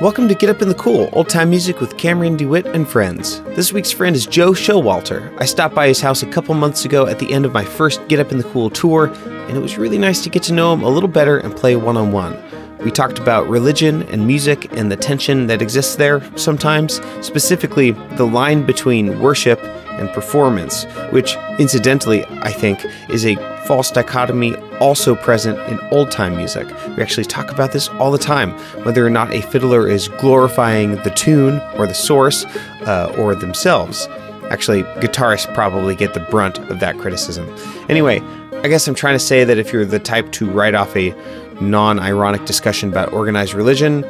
Welcome to Get Up in the Cool, old time music with Cameron DeWitt and friends. This week's friend is Joe Showalter. I stopped by his house a couple months ago at the end of my first Get Up in the Cool tour, and it was really nice to get to know him a little better and play one on one. We talked about religion and music and the tension that exists there sometimes, specifically the line between worship and performance, which incidentally, I think, is a false dichotomy also present in old time music. We actually talk about this all the time, whether or not a fiddler is glorifying the tune or the source uh, or themselves. Actually, guitarists probably get the brunt of that criticism. Anyway, I guess I'm trying to say that if you're the type to write off a non ironic discussion about organized religion,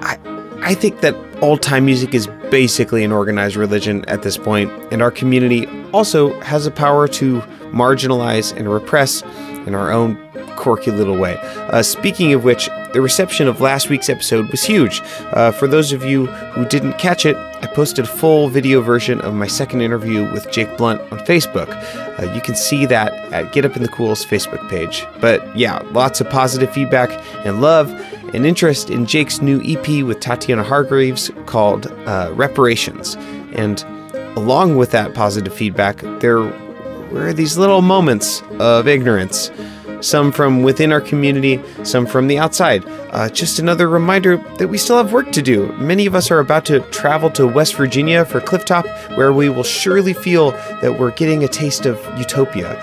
I, I think that old time music is basically an organized religion at this point, and our community also has the power to marginalize and repress in our own quirky little way. Uh, speaking of which, the reception of last week's episode was huge. Uh, for those of you who didn't catch it, I posted a full video version of my second interview with Jake Blount on Facebook. Uh, you can see that at Get Up in the Cool's Facebook page. But yeah, lots of positive feedback and love and interest in Jake's new EP with Tatiana Hargreaves called uh, Reparations. And along with that positive feedback, there were these little moments of ignorance some from within our community, some from the outside. Uh, just another reminder that we still have work to do. Many of us are about to travel to West Virginia for Clifftop, where we will surely feel that we're getting a taste of utopia.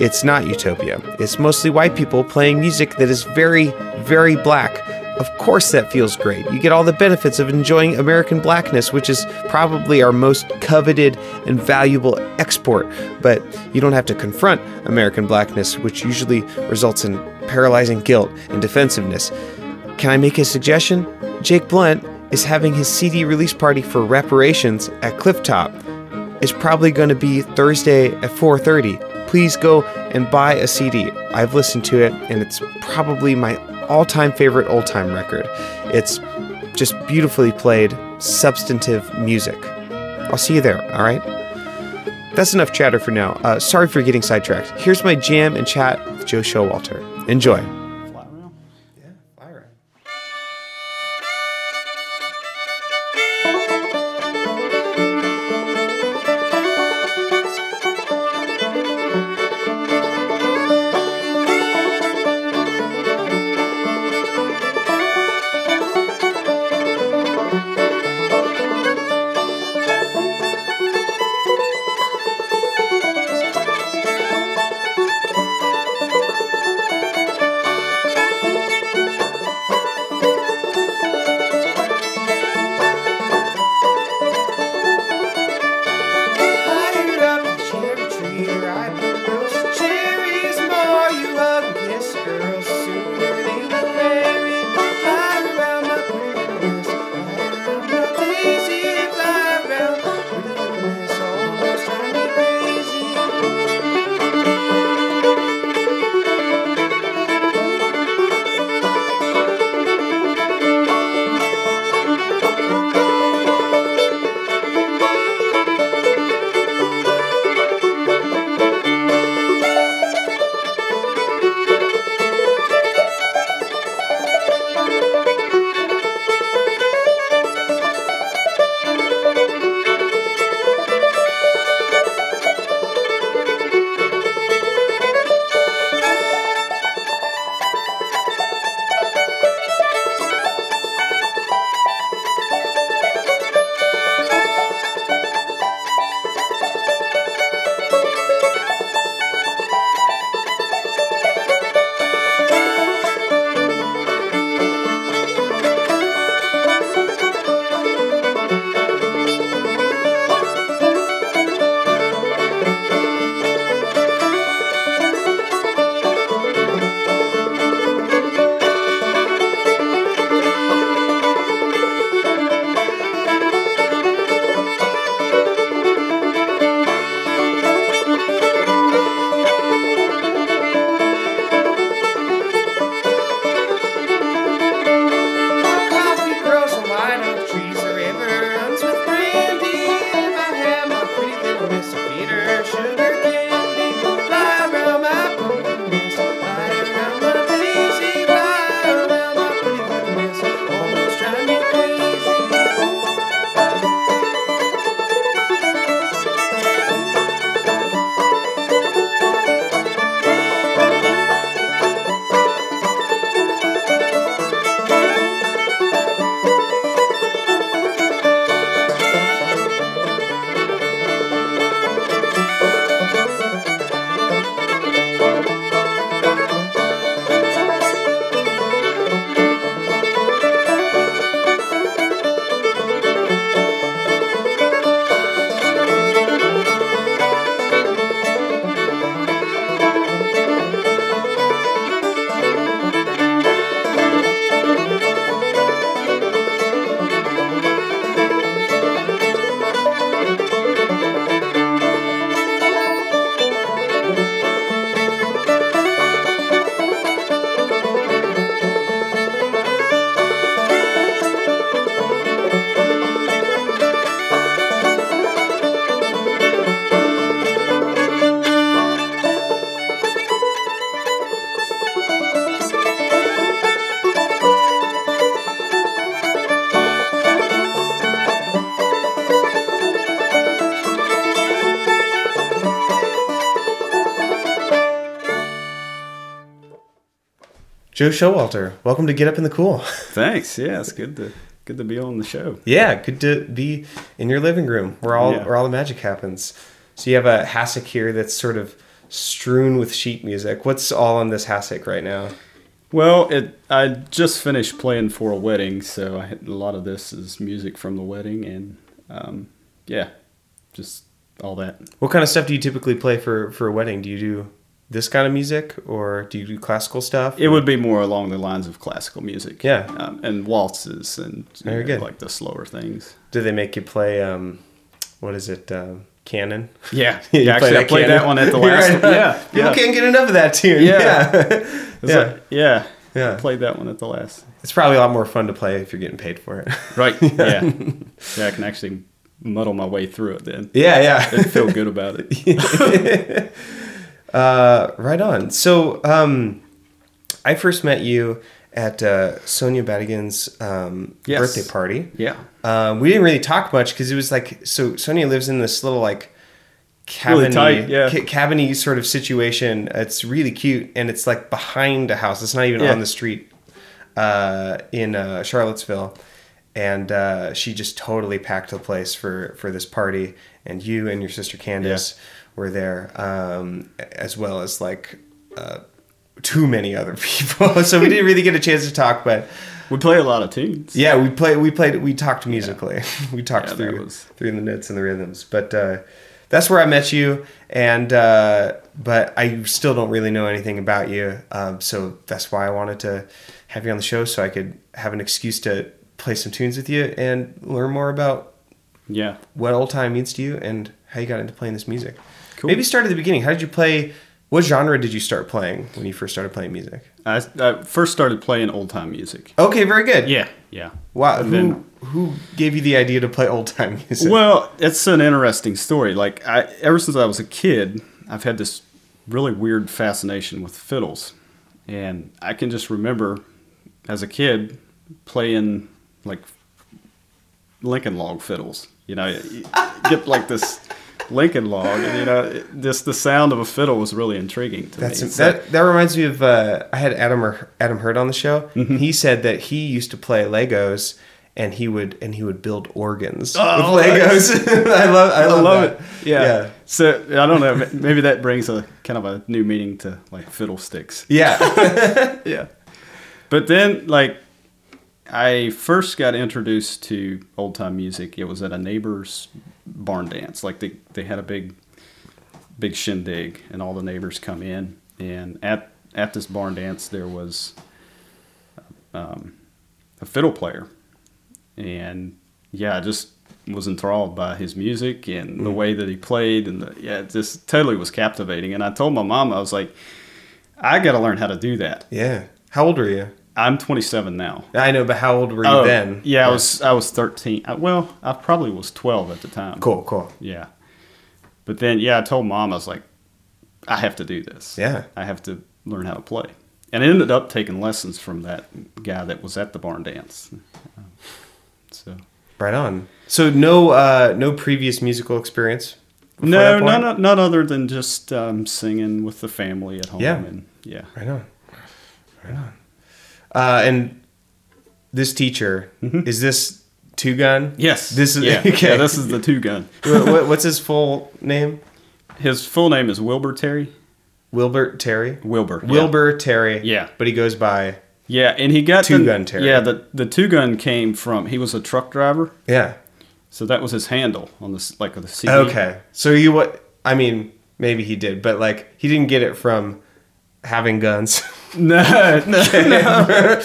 It's not utopia. It's mostly white people playing music that is very, very black. Of course, that feels great. You get all the benefits of enjoying American blackness, which is probably our most coveted and valuable export. But you don't have to confront American blackness, which usually results in paralyzing guilt and defensiveness. Can I make a suggestion? Jake Blount is having his CD release party for reparations at Clifftop. It's probably going to be Thursday at 4:30. Please go and buy a CD. I've listened to it and it's probably my all-time favorite old-time record. It's just beautifully played, substantive music. I'll see you there, all right? That's enough chatter for now. Uh, sorry for getting sidetracked. Here's my jam and chat with Joe Showalter. Enjoy. Joe Showalter, welcome to Get Up in the Cool. Thanks. Yeah, it's good to good to be on the show. Yeah, good to be in your living room where all Yeah. where all the magic happens. So you have a hassock here that's sort of strewn with sheet music. What's all on this hassock right now? Well, it I just finished playing for a wedding, so I had, a lot of this is music from the wedding, and um, yeah, just all that. What kind of stuff do you typically play for for a wedding? Do you do this kind of music or do you do classical stuff? It would be more along the lines of classical music, Yeah. um, and waltzes and Very know, good. like the slower things. Do they make you play um what is it? Um Canon? Yeah, You yeah. play Actually, I that played canon? that one at the last. right. yeah, People yeah. can't get enough of that tune. Yeah. Yeah. Yeah. yeah, Yeah. Played that one at the last. It's probably a lot more fun to play if you're getting paid for it. Right. Yeah. yeah. I can actually muddle my way through it then. yeah, yeah. and feel good about it. Uh, right on. So, um, I first met you at uh, Sonia Badigan's um, Yes. birthday party. Yeah. Um, we didn't really talk much because it was like so. Sonia lives in this little like cabin Really yeah. ca- cabiny sort of situation. It's really cute, and it's like behind a house. It's not even Yeah. on the street uh, in uh, Charlottesville. And uh, she just totally packed the place for for this party. And you and your sister Candace were there, um, as well as like uh, too many other people. so we didn't really get a chance to talk, but. We play a lot of tunes. Yeah, we played. We played. We talked musically. we talked Yeah, through was- through the notes and the rhythms. But uh, that's where I met you. And uh, but I still don't really know anything about you. Um, so that's why I wanted to have you on the show so I could have an excuse to play some tunes with you and learn more about Yeah. what old time means to you and how you got into playing this music. Cool. Maybe start at the beginning. How did you play? What genre did you start playing when you first started playing music? I, I first started playing old time music. Okay, very good. Yeah. Yeah. Wow. And Who then- who gave you the idea to play old time music? Well, it's an interesting story. Like I, ever since I was a kid, I've had this really weird fascination with fiddles, and I can just remember as a kid playing like Lincoln log fiddles. You know, you get like this Lincoln log, and you know, it- just the sound of a fiddle was really intriguing to That's me. So- that. That reminds me of uh, I had Adam or Adam Hurt on the show. Mm-hmm. He said that he used to play Legos and he would and he would build organs Oh, with Legos. I love I I love, love that. it. Yeah. yeah, So I don't know. Maybe that brings a kind of a new meaning to like fiddlesticks. yeah. yeah. But then, like, I first got introduced to old time music. It was at a neighbor's barn dance. Like they they had a big, big shindig, and all the neighbors come in. And at at this barn dance, there was um, a fiddle player, and yeah, I just was enthralled by his music and the way that he played, and the, yeah, it just totally was captivating. And I told my mom, I was like, I got to learn how to do that. yeah. How old are you? I'm 27 now. I know, but how old were you Oh, then? Yeah, I was I was 13. I, well, I probably was 12 at the time. Cool, cool. Yeah. But then yeah, I told mom I was like I have to do this. Yeah. I have to learn how to play. And I ended up taking lessons from that guy that was at the barn dance. So Right on. So no uh no previous musical experience. no, that point? no, not, not other than just um, singing with the family at home. Yeah. And yeah. Right on. Right on. Uh, and this teacher is this two gun? Yes. This is yeah. okay. yeah. This is the two gun. what, what- what's his full name? His full name is Wilbur Terry. Wilbert Terry. Wilbur. yeah. Wilbur Terry. Yeah. But he goes by Yeah, and he got Two the, gun Terry. Yeah, the the two gun came from he was a truck driver, yeah. so that was his handle on this like the CD. Okay. So you what? I mean, maybe he did, but like he didn't get it from having guns. No, no, no.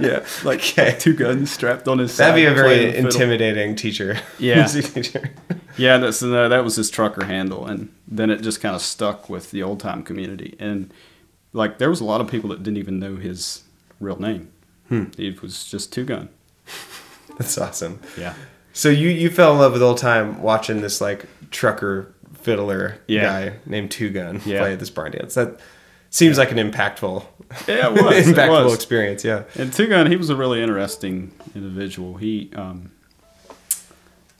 yeah, like Okay. two guns strapped on his side. That'd be a very playing the fiddle. intimidating teacher. Yeah. Teacher. Yeah, that's no, that was his trucker handle, and then it just kind of stuck with the old time community, and like there was a lot of people that didn't even know his real name. Hmm. It was just two gun. That's awesome. Yeah. So you you fell in love with old time watching this like trucker fiddler Yeah. guy named Two Gun Yeah. play this barn dance. That seems like an impactful, Yeah, it was. it impactful was. experience. Yeah. And Two Gun, he was a really interesting individual. He, um,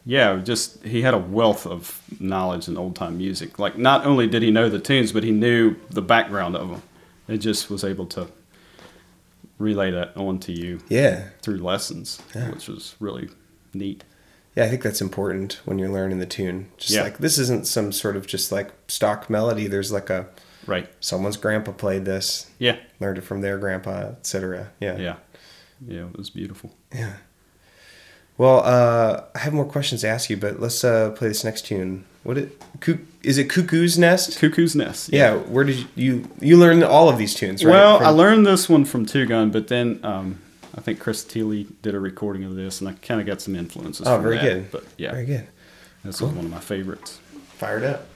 yeah, just he had a wealth of knowledge in old time music. Like, not only did he know the tunes, but he knew the background of them. It just was able to relay that on to you Yeah. through lessons, Yeah. which was really neat. Yeah, I think that's important when you're learning the tune. Just Yeah. like this isn't some sort of just like stock melody. There's like a Right. someone's grandpa played this, Yeah. learned it from their grandpa, etc. Yeah. Yeah. Yeah. It was beautiful. Yeah. Well, uh, I have more questions to ask you, but let's uh, play this next tune. What it, coo- is it? Cuckoo's Nest. Cuckoo's Nest. yeah. Where did you you, you learn all of these tunes? Right? Well, From- I learned this one from Two Gun, but then um, I think Chris Thile did a recording of this, and I kind of got some influences. Oh, from very that. good. But yeah, Very good. this was one of my favorites. Fired up.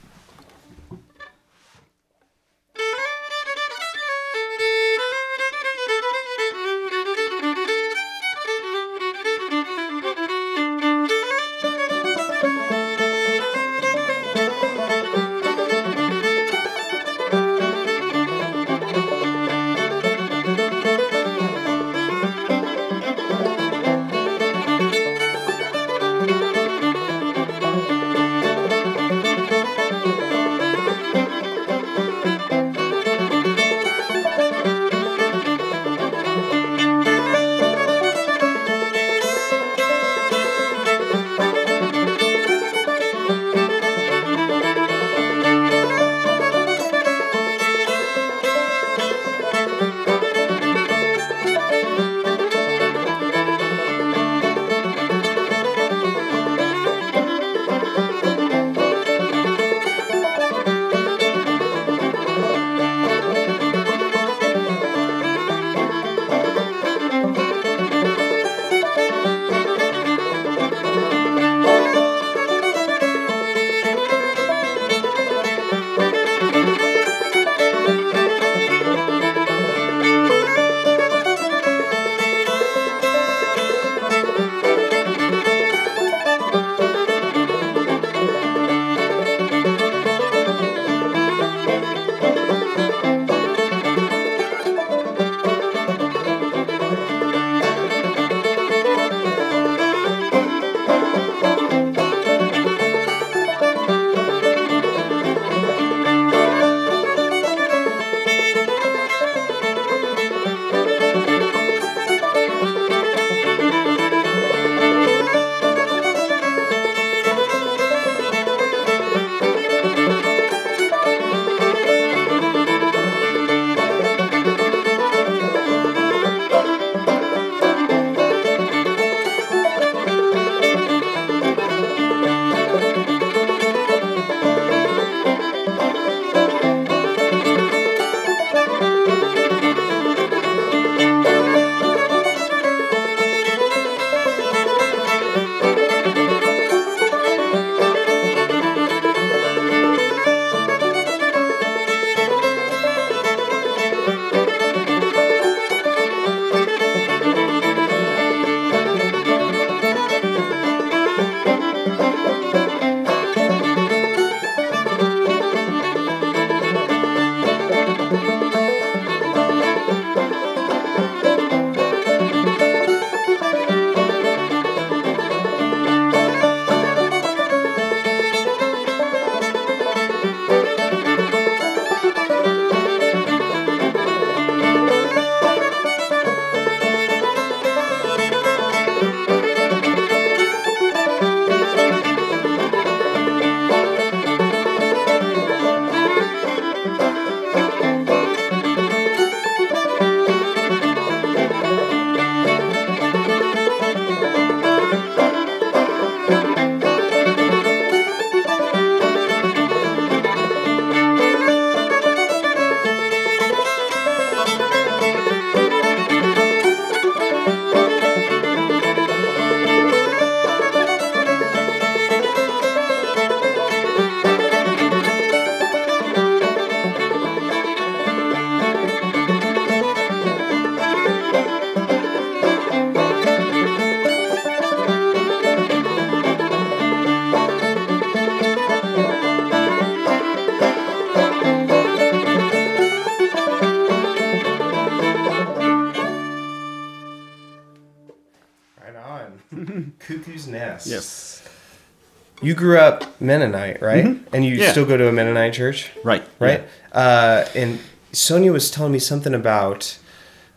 You grew up Mennonite, right? And you Mm-hmm. Yeah. still go to a Mennonite church, Right. right? Uh, and Sonia was telling me something about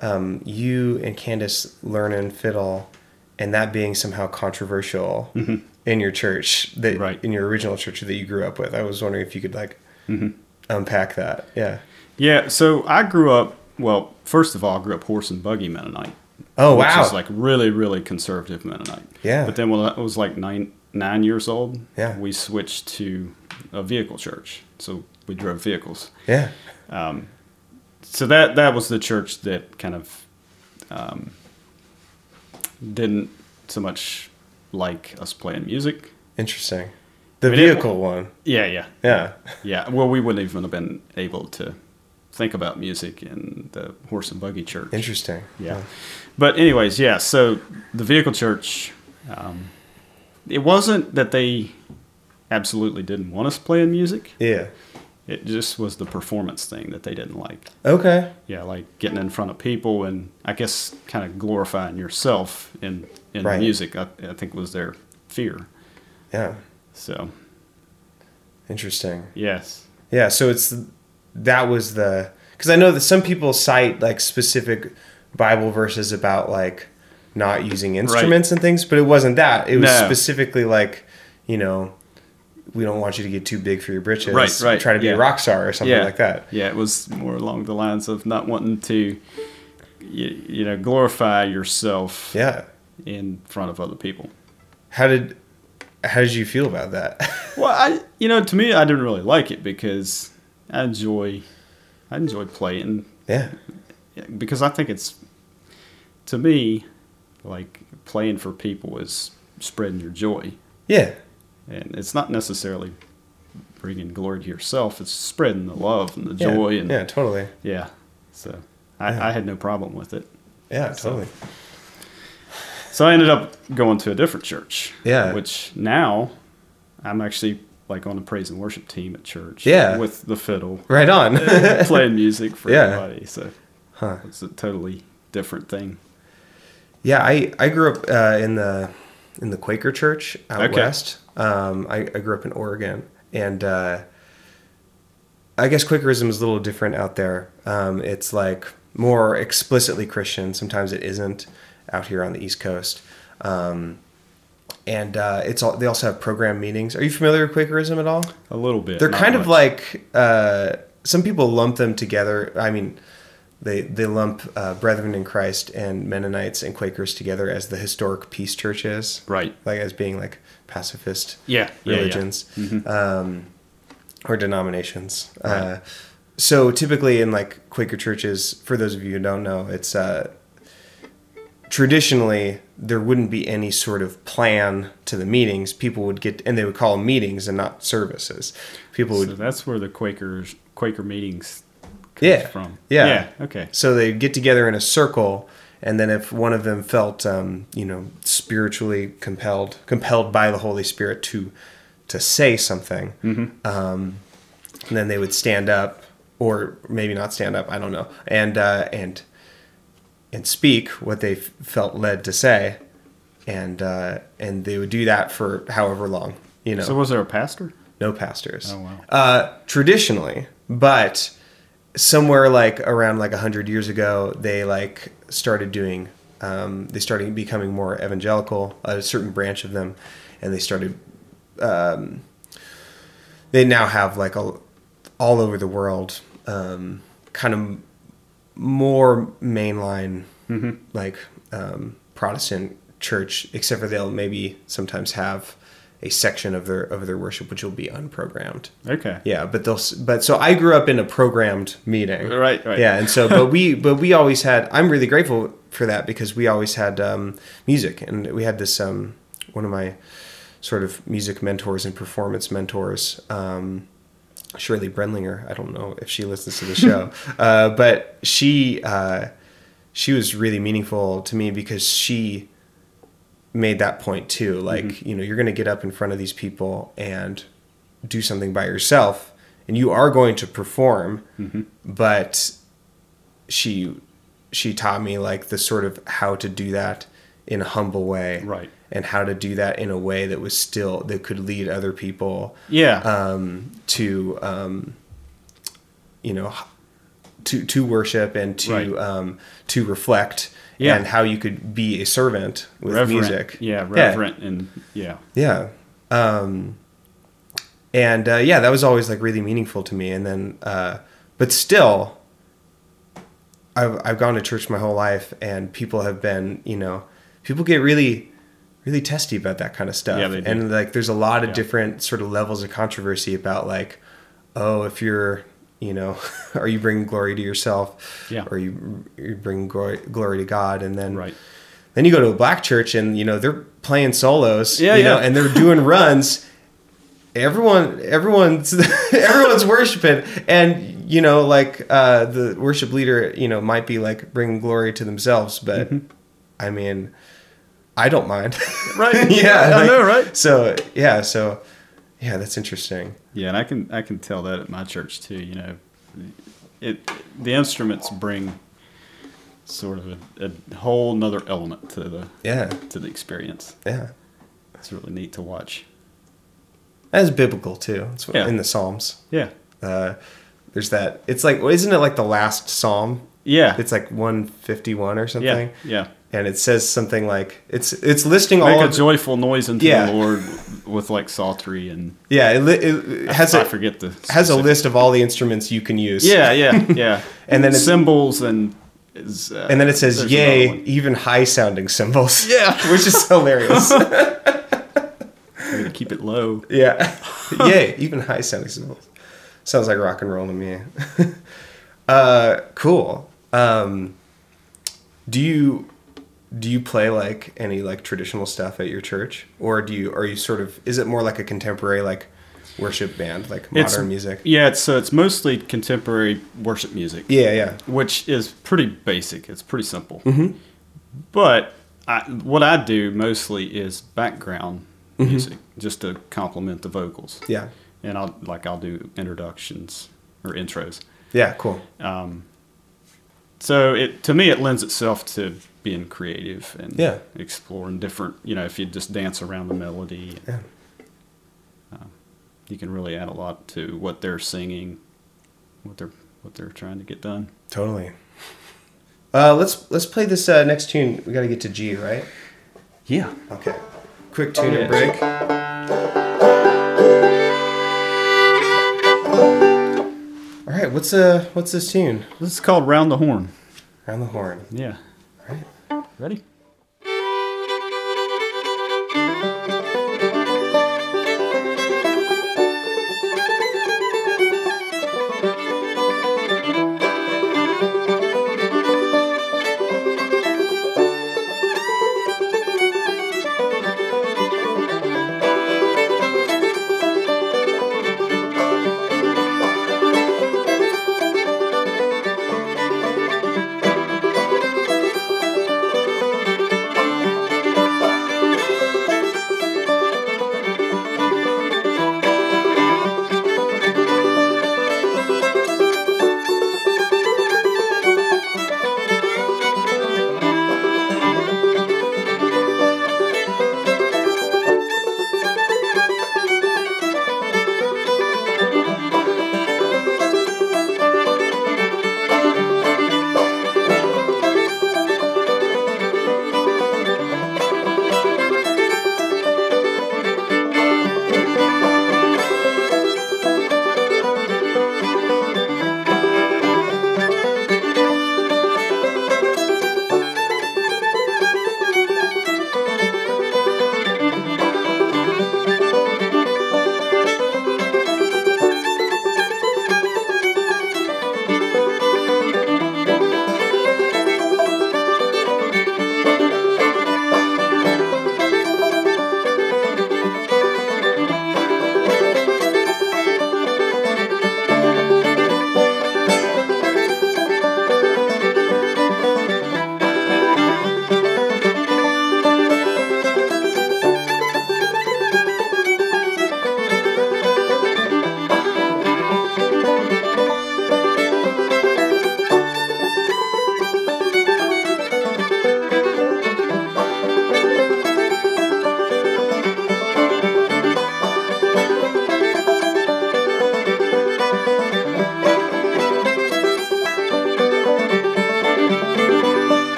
um, you and Candace learning fiddle, and that being somehow controversial in your church that Mm-hmm. Right. in your original church that you grew up with. I was wondering if you could like Mm-hmm. unpack that. Yeah. Yeah, so I grew up. Well, first of all, I grew up horse and buggy Mennonite. Oh which wow. is like really, really conservative Mennonite. Yeah. But then when I was like nine nine years old, Yeah. we switched to a vehicle church. So we drove vehicles. yeah. Um, So that that was the church that kind of um, didn't so much like us playing music. Interesting. The vehicle one. Yeah, yeah, Yeah. yeah. Well, we wouldn't even have been able to think about music in the horse and buggy church. Interesting. Yeah. But anyways, yeah. So the vehicle church, um, it wasn't that they absolutely didn't want us playing music. Yeah. It just was the performance thing that they didn't like. Okay. Yeah, like getting in front of people and I guess kind of glorifying yourself in in Right. music. I, I think was their fear. Yeah. So Interesting. yes, Yeah, so it's that was the because I know that some people cite like specific Bible verses about like not using instruments and things, but it wasn't that. It was No. specifically like you know we don't want you to get too big for your britches. Right, right, Try to be yeah. a rock star or something yeah, like that. Yeah, it was more along the lines of not wanting to, you, you know, glorify yourself Yeah. in front of other people. How did how did you feel about that? Well, I you know to me I didn't really like it because I enjoy I enjoy playing yeah. because I think it's to me like playing for people is spreading your joy Yeah. and it's not necessarily bringing glory to yourself it's spreading the love and the Yeah. joy and yeah, totally. yeah so I, Yeah. I had no problem with it Yeah, So- totally. so I ended up going to a different church Yeah. which now I'm actually like on the praise and worship team at church Yeah. with the fiddle Right on. playing music for Yeah. everybody. So Huh. it's a totally different thing. Yeah, I, I grew up uh, in the in the Quaker church out Okay. west. Um, I, I grew up in Oregon, and uh, I guess Quakerism is a little different out there. Um, it's like more explicitly Christian. Sometimes it isn't out here on the East Coast. Um, and uh, it's all, they also have program meetings. Are you familiar with Quakerism at all? A little bit. They're kind of like uh, some people lump them together. I mean, they they lump uh, Brethren in Christ and Mennonites and Quakers together as the historic peace churches, right. like as being like pacifist Yeah. yeah, yeah. religions um, or denominations. Right. Uh, so typically in like Quaker churches, for those of you who don't know, it's uh, traditionally there wouldn't be any sort of plan to the meetings. People would get and they would call meetings and not services. People would So that's where the Quakers Quaker meetings comes Yeah. from. Yeah. Yeah. Okay. So they get together in a circle, and then if one of them felt, um, you know, spiritually compelled, compelled by the Holy Spirit to to say something, um, and then they would stand up, or maybe not stand up, I don't know, and uh, and and speak what they f- felt led to say, and uh, and they would do that for however long, you know So was there a pastor? no pastors. Oh, wow. Uh, traditionally, but somewhere like around like a hundred years ago, they like started doing. Um, they started becoming more evangelical. A certain branch of them, and they started. Um, they now have like a, all over the world, um, kind of more mainline, like um, Protestant church, except for they'll maybe sometimes have a section of their of their worship which will be unprogrammed. Okay. Yeah, but they'll but so I grew up in a programmed meeting. Right, right. Yeah, and so but we but we always had. I'm really grateful for that because we always had um, music, and we had this um, one of my sort of music mentors and performance mentors. Um, Shirley Brenlinger. I don't know if she listens to the show, uh, but she uh, she was really meaningful to me because she made that point too. Like you know, you're going to get up in front of these people and do something by yourself, and you are going to perform. But she she taught me like the sort of how to do that in a humble way, Right. And how to do that in a way that was still that could lead other people Yeah. um, to um, you know to to worship and to Right. um, to reflect Yeah. and how you could be a servant with reverent. music. Yeah, reverent and yeah. Yeah. Um, and uh, yeah, that was always like really meaningful to me. And then, uh, but still, I've I've gone to church my whole life, and people have been, you know, people get really, really testy about that kind of stuff. Yeah. And like, there's a lot of Yeah. different sort of levels of controversy about like, oh, if you're you know, are you bringing glory to yourself? Yeah. Or you you bring glory, glory to God, and then Right. then you go to a black church and you know they're playing solos, Yeah, you know, yeah. and they're doing runs. Everyone, everyone's everyone's worshiping, and you know, like uh, the worship leader, you know, might be like bringing glory to themselves, but I mean, I don't mind. Mm-hmm. Right. yeah, I like- know, right? So yeah, so yeah, that's interesting. Yeah, and I can I can tell that at my church too. You know, it the instruments bring sort of a, a whole nother element to the Yeah, to the experience. yeah, It's really neat to watch. that's biblical too. It's Yeah. in the Psalms. Yeah, Uh, there's that. It's like, isn't it like the last Psalm? yeah, It's like 151 or yeah, something. yeah. And it says something like it's it's listing Make all a of joyful noise unto Yeah. the Lord with like psaltery and yeah it, li- it has I a forget the has a list of all the instruments you can use Yeah, yeah, yeah. And then it's- cymbals and is, uh, and then it says yay even high sounding cymbals Yeah. which is hilarious I'm gonna keep it low. yeah yay even high sounding cymbals sounds like rock and roll to me uh cool um do you do you play like any like traditional stuff at your church or do you are you sort of is it more like a contemporary like worship band like modern It's- music Yeah, it's, so it's mostly contemporary worship music. yeah yeah which is pretty basic. It's pretty simple. Mm-hmm. But I, what I do mostly is background Mm-hmm. music, just to complement the vocals. yeah And I'll like I'll do introductions or intros. yeah cool Um, so it to me it lends itself to being creative and Yeah. exploring different. You know, if you just dance around the melody, Yeah. um, you can really add a lot to what they're singing, what they're what they're trying to get done. Totally. Uh, let's let's play this uh, next tune. We got to get to G, right? Yeah. Okay. Quick tune yeah. and break. All right. What's uh what's this tune? This is called Round the Horn. Round the horn. Yeah. Ready?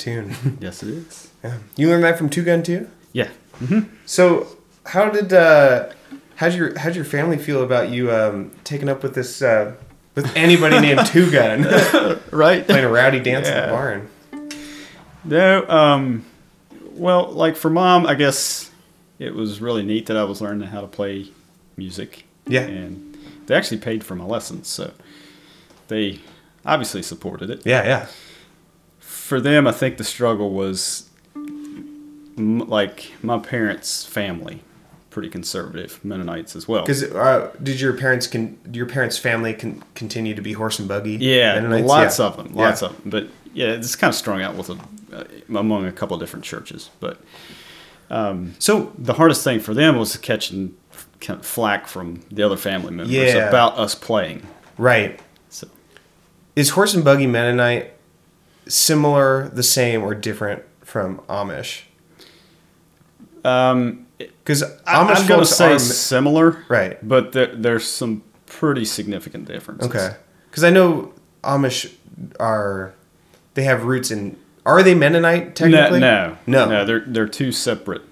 Tune. Yes, it is. yeah. You learned that from Two Gun too. Yeah. So, how did uh, how'd your how'd your family feel about you um, taking up with this uh, with anybody named Two Gun Right. playing a rowdy dance in Yeah. the barn? No, um, well, like for mom, I guess it was really neat that I was learning how to play music. Yeah. And they actually paid for my lessons, so they obviously supported it. Yeah, yeah. For them, I think the struggle was m- like my parents' family, pretty conservative Mennonites as well. Because uh, did your parents con- your parents' family con- continue to be horse and buggy? Yeah, Mennonites? lots Yeah. of them, lots Yeah. of them. But yeah, it's kind of strung out with a, uh, among a couple of different churches. But So the hardest thing for them was catching kind of flack from the other family members Yeah. about us playing. right, So is horse and buggy Mennonite similar, the same, or different from Amish? um, Because Amish I'm going to say are similar, right. But there, there's some pretty significant differences. Okay. Because I know Amish are they have roots in. Are they Mennonite No, technically? no, no. no. They're they're two separate,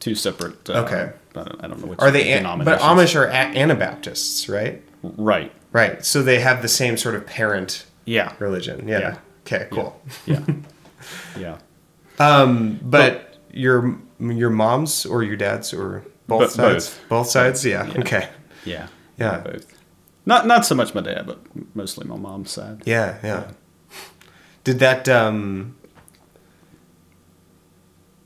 two separate. Uh, Okay. I don't, I don't know which. Are they? An, but. Amish are Anabaptists, right? Right. Right. So they have the same sort of parent Yeah. religion. Yeah. Yeah. Okay. Cool. Yeah. yeah. Um, but your your mom's or your dad's or both Bo- sides? both. Both sides. Yeah. Yeah. Okay. Yeah. Yeah. Both. Not not so much my dad, but mostly my mom's side. Yeah. Yeah. Did that um?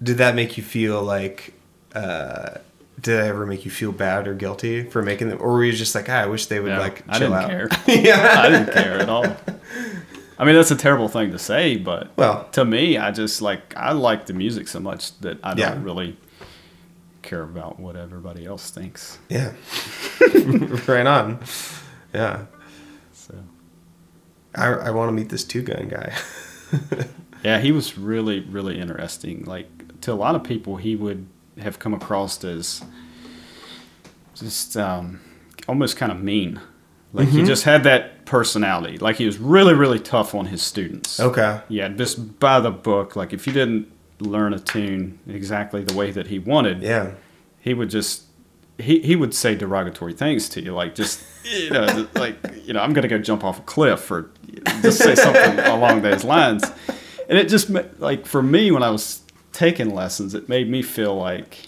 Did that make you feel like? Uh, did I ever make you feel bad or guilty for making them, or were you just like, ah, I wish they would like I chill didn't out? care. yeah. I didn't care at all. I mean, that's a terrible thing to say, but Well- to me, I just like I like the music so much that I don't really care about what everybody else thinks. Yeah. right on. Yeah. So I, I want to meet this two gun guy. yeah, he was really really interesting. Like to a lot of people, he would have come across as just um, almost kind of mean. Like Mm-hmm. he just had that personality. Like he was really really tough on his students. okay. Yeah, just by the book. Like if you didn't learn a tune exactly the way that he wanted, Yeah. he would just he, he would say derogatory things to you, like just you know, like you know, I'm gonna go jump off a cliff, or just say something along those lines. And it just like for me when I was taking lessons, it made me feel like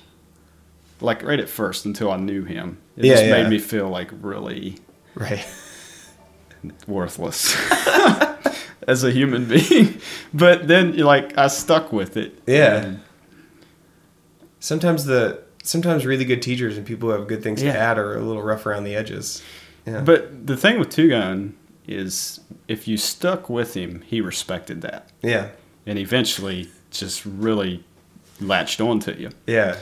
like right at first until I knew him, it Yeah, just yeah. made me feel like really Right. Worthless as a human being. But then, you're like, I stuck with it. Yeah. And- Sometimes the sometimes really good teachers and people who have good things Yeah. to add are a little rough around the edges. Yeah. but the thing with Two Gun is, if you stuck with him, he respected that, yeah. and eventually just really latched onto you. Yeah.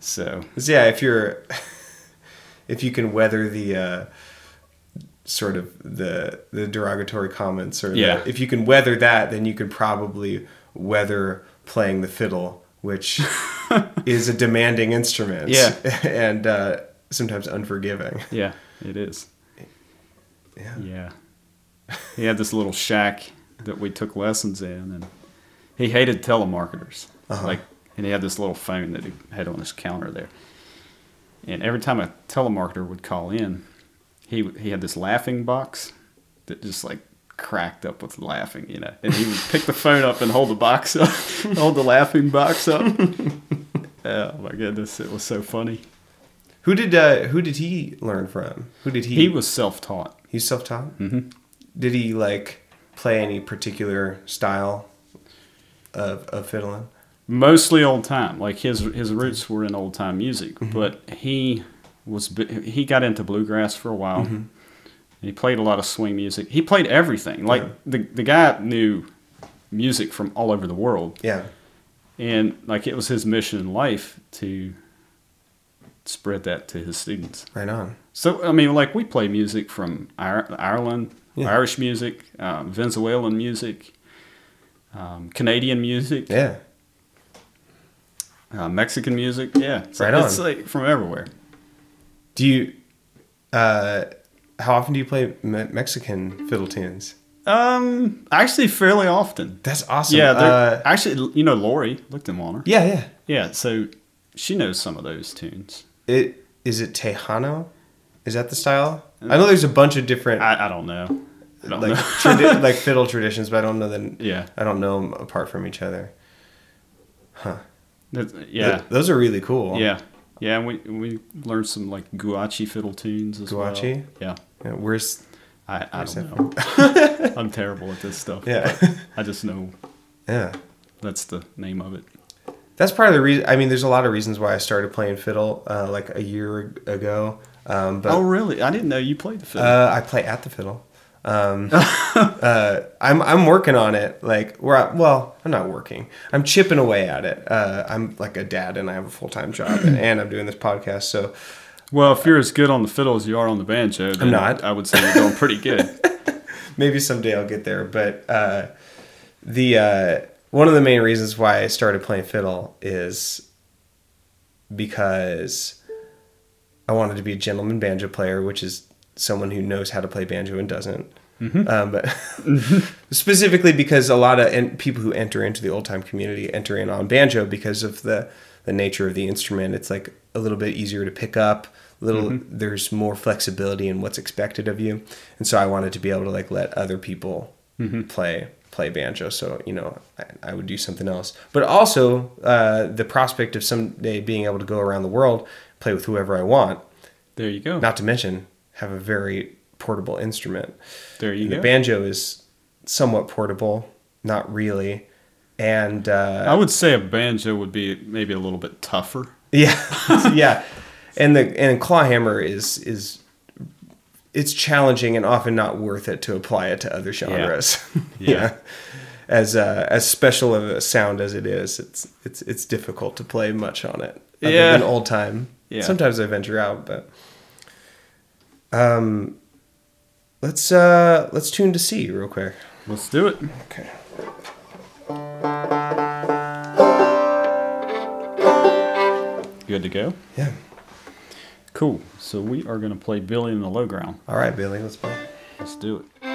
So. yeah, if you're if you can weather the uh sort of the the derogatory comments or the- Yeah. if you can weather that then you can probably weather playing the fiddle which is a demanding instrument Yeah. and uh sometimes unforgiving yeah, it is. yeah Yeah, he had this little shack that we took lessons in, and he hated telemarketers. Uh-huh. Like, and he had this little phone that he had on his counter there. And every time a telemarketer would call in, he he had this laughing box that just like cracked up with laughing, you know. And he would pick the phone up and hold the box up, hold the laughing box up. oh my goodness, it was so funny. who did uh who did he learn from who did he He was self-taught. he's self-taught Mhm. did he like play any particular style of of fiddling mostly old time. Like his his roots were in old time music, Mm-hmm. but he was he got into bluegrass for a while. Mm-hmm. He played a lot of swing music. He played everything. Like Yeah. the the guy knew music from all over the world, yeah and like it was his mission in life to spread that to his students. right on So I mean, like we play music from Ireland, Yeah. Irish music, um, Venezuelan music, um, Canadian music yeah uh, Mexican music. Yeah, so Right on. It's like from everywhere. Do you, uh, how often do you play me- Mexican fiddle tunes? Um, actually, fairly often. That's awesome. Yeah, uh, actually, you know, Lori looked him on her. yeah, yeah. Yeah, so she knows some of those tunes. It is it Tejano? Is that the style? I know there's a bunch of different I, I don't know. I don't like know. tradi- like fiddle traditions, but I don't know them. Yeah. I don't know them apart from each other. Huh. That's- yeah, Th- those are really cool. yeah, yeah. We we learned some like guachi fiddle tunes as Guachi? well. Yeah, Yeah, where's I, I Where's don't know. I'm terrible at this stuff. Yeah. I just know yeah. that's the name of it. That's part of the reason. I mean, there's a lot of reasons why I started playing fiddle uh, like a year ago. Um, but oh, really? I didn't know you played the fiddle. Uh, I play at the fiddle. Um, uh, I'm I'm working on it. Like, where I, well, I'm not working. I'm chipping away at it. Uh, I'm like a dad, and I have a full time job, and, and I'm doing this podcast. So well, if you're as good on the fiddle as you are on the banjo, then not. I would say you're doing pretty good. maybe someday I'll get there. But uh, the uh, one of the main reasons why I started playing fiddle is because I wanted to be a gentleman banjo player, which is someone who knows how to play banjo and doesn't. Um, but specifically because a lot of en- people who enter into the old time community enter in on banjo because of the the nature of the instrument. It's like a little bit easier to pick up. Little there's more flexibility in what's expected of you, and so I wanted to be able to like let other people play play banjo. So you know I, I would do something else, but also uh, the prospect of someday being able to go around the world, play with whoever I want. There you go. Not to mention have a very portable instrument. there you And the banjo is somewhat portable, not really, and uh, I would say a banjo would be maybe a little bit tougher. yeah, yeah, and the and clawhammer is is it's challenging and often not worth it to apply it to other genres. Yeah. yeah. As uh, as special of a sound as it is, it's it's it's difficult to play much on it. Other Yeah. than old time. Yeah. Sometimes I venture out, but um, let's uh let's tune to C real quick. Let's do it. Okay. Good to go. Yeah. Cool. So we are going to play Billy in the Low Ground. All right, Billy, let's play. Let's do it.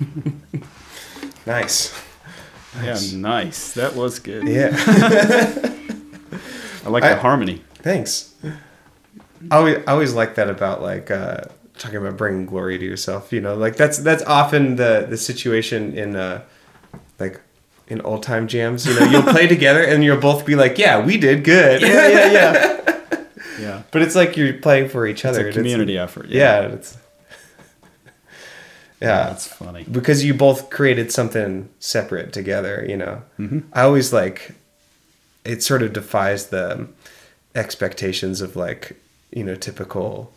Nice. Yeah, nice. That was good. Yeah. I like I- the harmony. Thanks. I always, I always like that about like uh, talking about bringing glory to yourself. You know, like that's that's often the the situation in uh, like in old time jams. You know, you'll play together and you'll both be like, "Yeah, we did good." Yeah, yeah, yeah. yeah. but it's like you're playing for each It's other. a and community effort. yeah, it's yeah. That's funny. because you both created something separate together you know Mm-hmm. i always like it sort of defies the expectations of like you know typical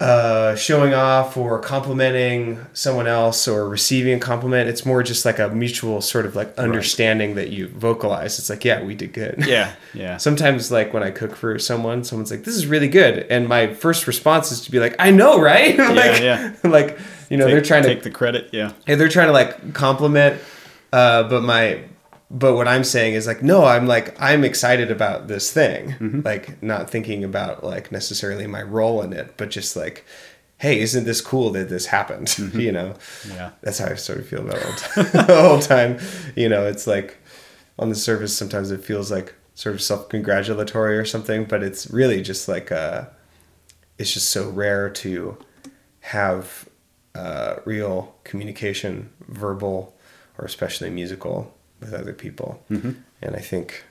uh showing off or complimenting someone else or receiving a compliment it's more just like a mutual sort of like understanding that you vocalize it's like yeah we did good Yeah, yeah. sometimes like when i cook for someone someone's like this is really good and my first response is to be like i know right like, yeah. like you know Take- they're trying to take the credit. Yeah. Hey, they're trying to like compliment, uh, but my, but what I'm saying is like, no, I'm like, I'm excited about this thing, Mm-hmm. like not thinking about like necessarily my role in it, but just like, hey, isn't this cool that this happened? you know, Mm-hmm. Yeah. that's how I sort of feel about old, old time. You know, it's like on the surface, sometimes it feels like sort of self congratulatory or something, but it's really just like, uh, it's just so rare to have uh, real communication, verbal or especially musical, with other people. Mm-hmm. And I think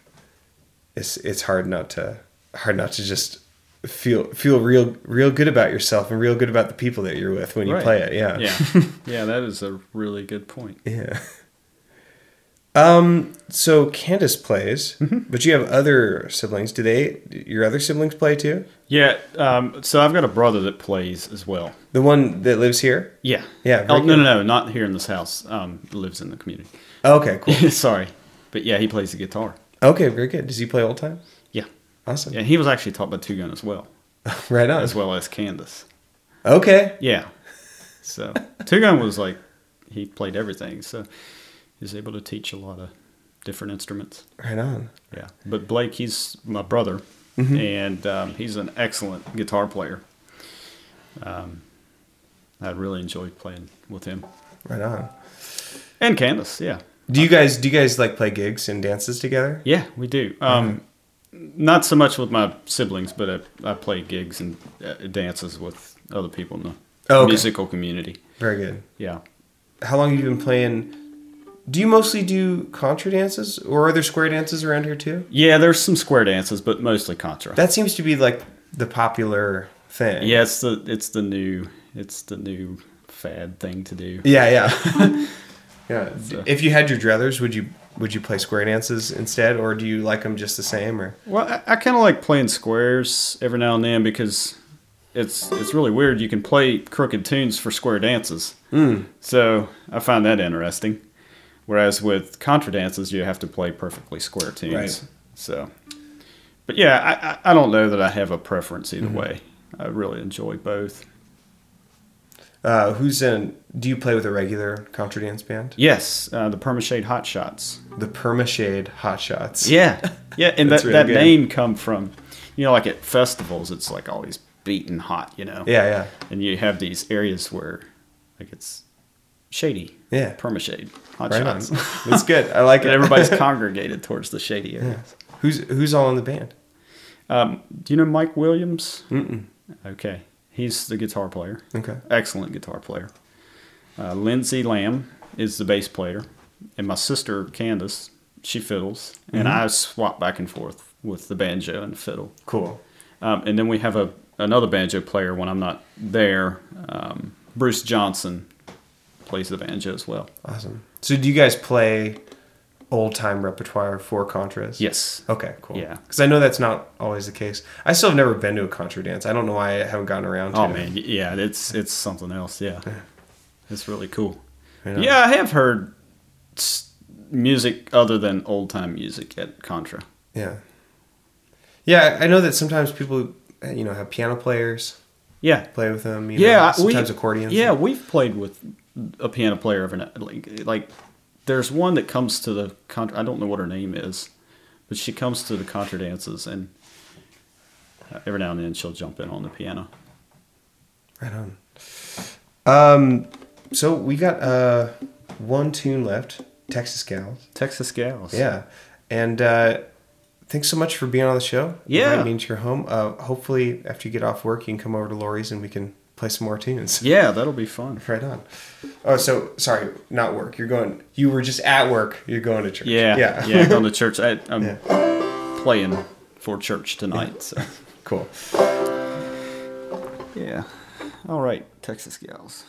it's it's hard not to hard not to just feel feel real real good about yourself and real good about the people that you're with when you Right. play it. Yeah. Yeah. yeah, that is a really good point. Yeah. Um. So Candace plays, Mm-hmm. but you have other siblings. Do they? Your other siblings play too? Yeah. Um, so I've got a brother that plays as well. The one that lives here? Yeah. Yeah, Oh, no, no, no, not here in this house. Um, lives in the community. Okay. Cool. Sorry, but yeah, he plays the guitar. Okay. Very good. Does he play old time? Yeah. Awesome. Yeah, he was actually taught by Two Gun as well, Right on. as well as Candace. Okay. Yeah. So Two Gun was like he played everything, so he was able to teach a lot of different instruments. Right on. Yeah. But Blake, he's my brother, and um, he's an excellent guitar player. Um, I really enjoy playing with him Right on. and Candace. Yeah. Do you guys do you guys like play gigs and dances together? Yeah, we do. Um, Not so much with my siblings, but I, I play gigs and uh, dances with other people in the Oh, okay. musical community. Very good. Yeah. How long have you been playing? Do you mostly do contra dances, or are there square dances around here too? Yeah, there's some square dances, but mostly contra. That seems to be like the popular thing. yeah, it's the it's the new it's the new fad thing to do. Yeah, yeah. yeah. So- If you had your druthers, would you would you play square dances instead, or do you like them just the same? Or Well, I, I kind of like playing squares every now and then because it's it's really weird. You can play crooked tunes for square dances, Hmm. so I find that interesting. Whereas with contra dances, you have to play perfectly square tunes. Right. So, but yeah, I, I don't know that I have a preference either Mm-hmm. way. I really enjoy both. uh, who's in? Do you play with a regular contra dance band? Yes, uh, the Permashade Hot Shots. The Permashade Hot Shots. Yeah, yeah, and that, really that good. name come from, you know, like at festivals, it's like always beating hot, you know. Yeah, yeah. and you have these areas where like it's shady Yeah. permashade hot Right on. shots That's good. I like it. everybody's congregated towards the shady areas who's who's all in the band? um, do you know mike williams Mm-mm. okay he's the guitar player Okay. excellent guitar player uh, lindsay lamb is the bass player and my sister candace she fiddles and Mm-hmm. i swap back and forth with the banjo and the fiddle Cool. um, and then we have a another banjo player when i'm not there um, bruce johnson plays the banjo as well Awesome. So do you guys play old time repertoire for contras? yes Okay, cool. Yeah. Because I know that's not always the case. I still have never been to a contra dance. I don't know why I haven't gotten around to Oh it. man, yeah, it's it's something else. Yeah, it's really cool. Yeah, I have heard music other than old time music at Contra. Yeah. Yeah, I know that sometimes people, you know, have piano players Yeah, play with them. You yeah. know, sometimes we, accordions. Yeah, we've played with a piano player every night. Like like, there's one that comes to the Contra. I don't know what her name is, but she comes to the Contra dances and. uh, Every now and then she'll jump in on the piano. Right on. Um, so we got uh, one tune left, Texas Gals. Texas Gals. Yeah, and uh, thanks so much for being on the show. Yeah. inviting me into your home. Uh, hopefully, after you get off work, you can come over to Lori's and we can play some more tunes. Yeah, that'll be fun. Right on. Oh, so sorry, not work. You're going. You were just at work. You're going to church. Yeah, yeah, yeah. Going to church. I, I'm Yeah. playing for church tonight. So cool. yeah. All right, Texas Gals.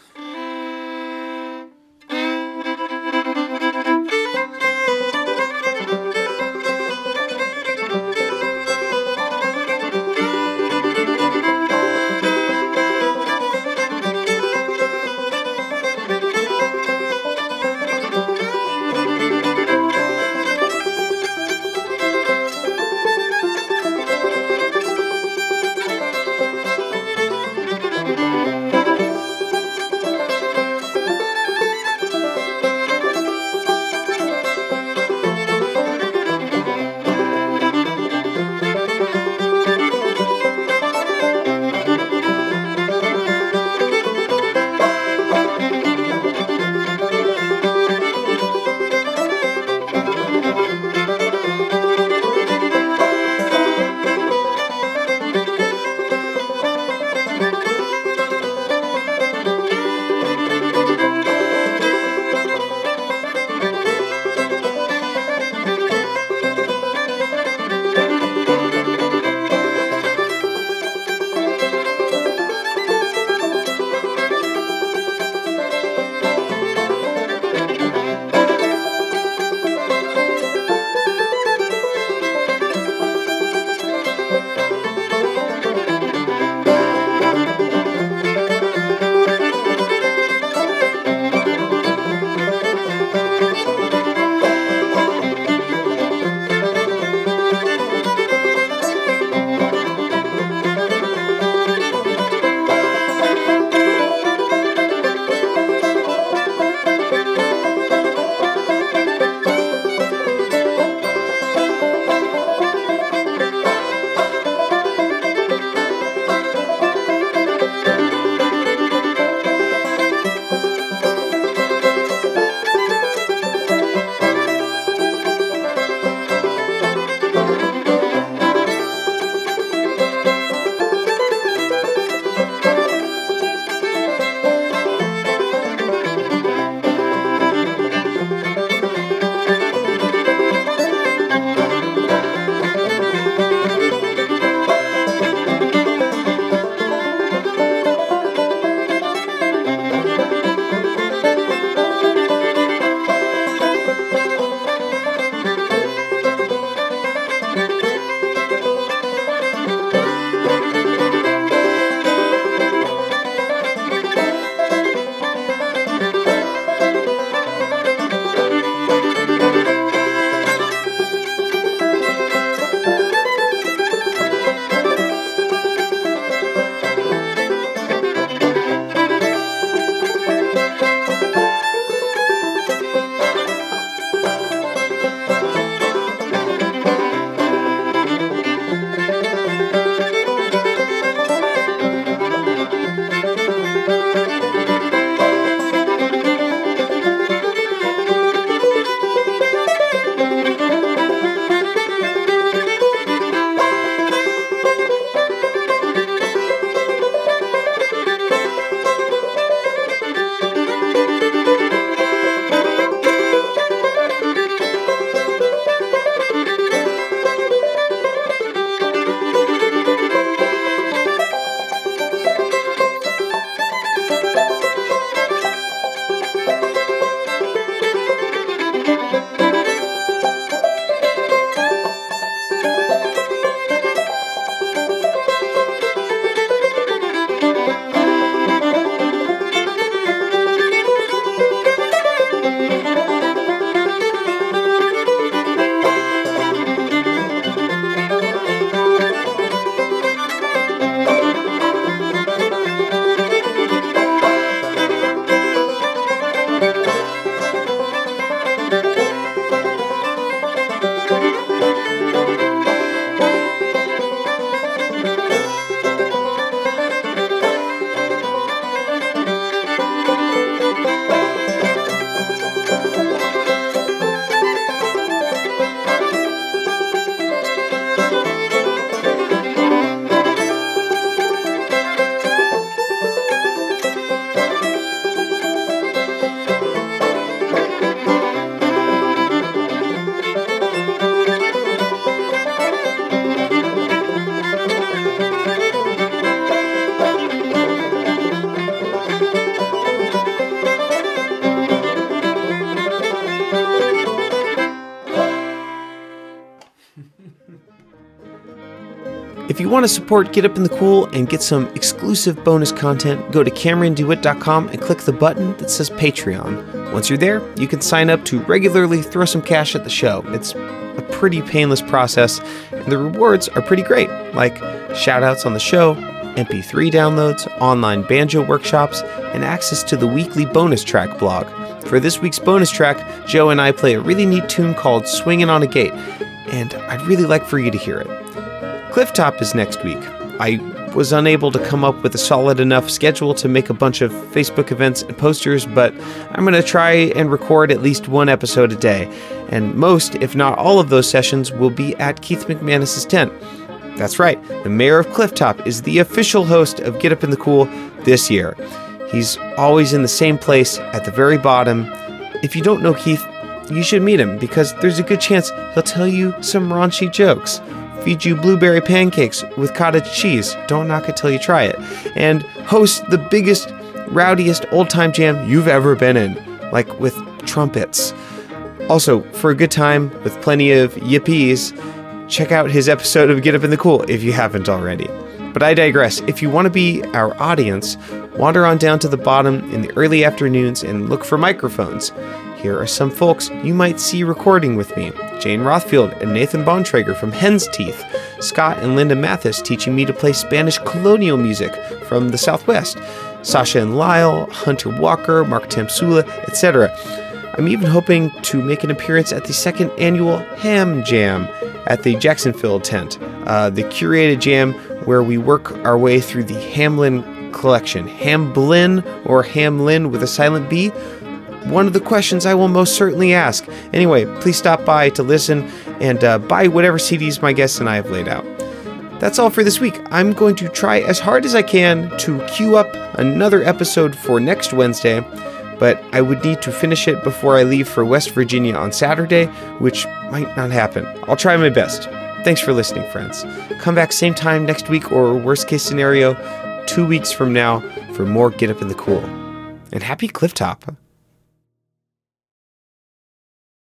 Want to support Get Up in the Cool and get some exclusive bonus content, go to CameronDewitt.com and click the button that says Patreon. Once you're there, you can sign up to regularly throw some cash at the show. It's a pretty painless process, and the rewards are pretty great, like shoutouts on the show, MP3 downloads, online banjo workshops, and access to the weekly bonus track blog. For this week's bonus track, Joe and I play a really neat tune called Swingin' on a Gate, and I'd really like for you to hear it. Clifftop is next week. I was unable to come up with a solid enough schedule to make a bunch of Facebook events and posters, but I'm going to try and record at least one episode a day. And most, if not all of those sessions, will be at Keith McManus's tent. That's right, the mayor of Clifftop is the official host of Get Up in the Cool this year. He's always in the same place at the very bottom. If you don't know Keith, you should meet him because there's a good chance he'll tell you some raunchy jokes feed you blueberry pancakes with cottage cheese. Don't knock it till you try it. And host the biggest, rowdiest old time jam you've ever been in, like with trumpets. Also, for a good time with plenty of yippies, check out his episode of Get Up in the Cool if you haven't already. But I digress. If you want to be our audience, wander on down to the bottom in the early afternoons and look for microphones. Here are some folks you might see recording with me Jane Rothfield and Nathan Bontrager from Hen's Teeth, Scott and Linda Mathis teaching me to play Spanish colonial music from the Southwest, Sasha and Lyle, Hunter Walker, Mark Tamsula, etc. I'm even hoping to make an appearance at the second annual Ham Jam at the Jacksonville tent, uh, the curated jam where we work our way through the Hamlin collection. Hamblin or Hamlin with a silent B? One of the questions I will most certainly ask. Anyway, please stop by to listen and uh, buy whatever CDs my guests and I have laid out. That's all for this week. I'm going to try as hard as I can to queue up another episode for next Wednesday, but I would need to finish it before I leave for West Virginia on Saturday, which might not happen. I'll try my best. Thanks for listening, friends. Come back same time next week, or worst case scenario, two weeks from now for more Get Up in the Cool. And happy Clifftop!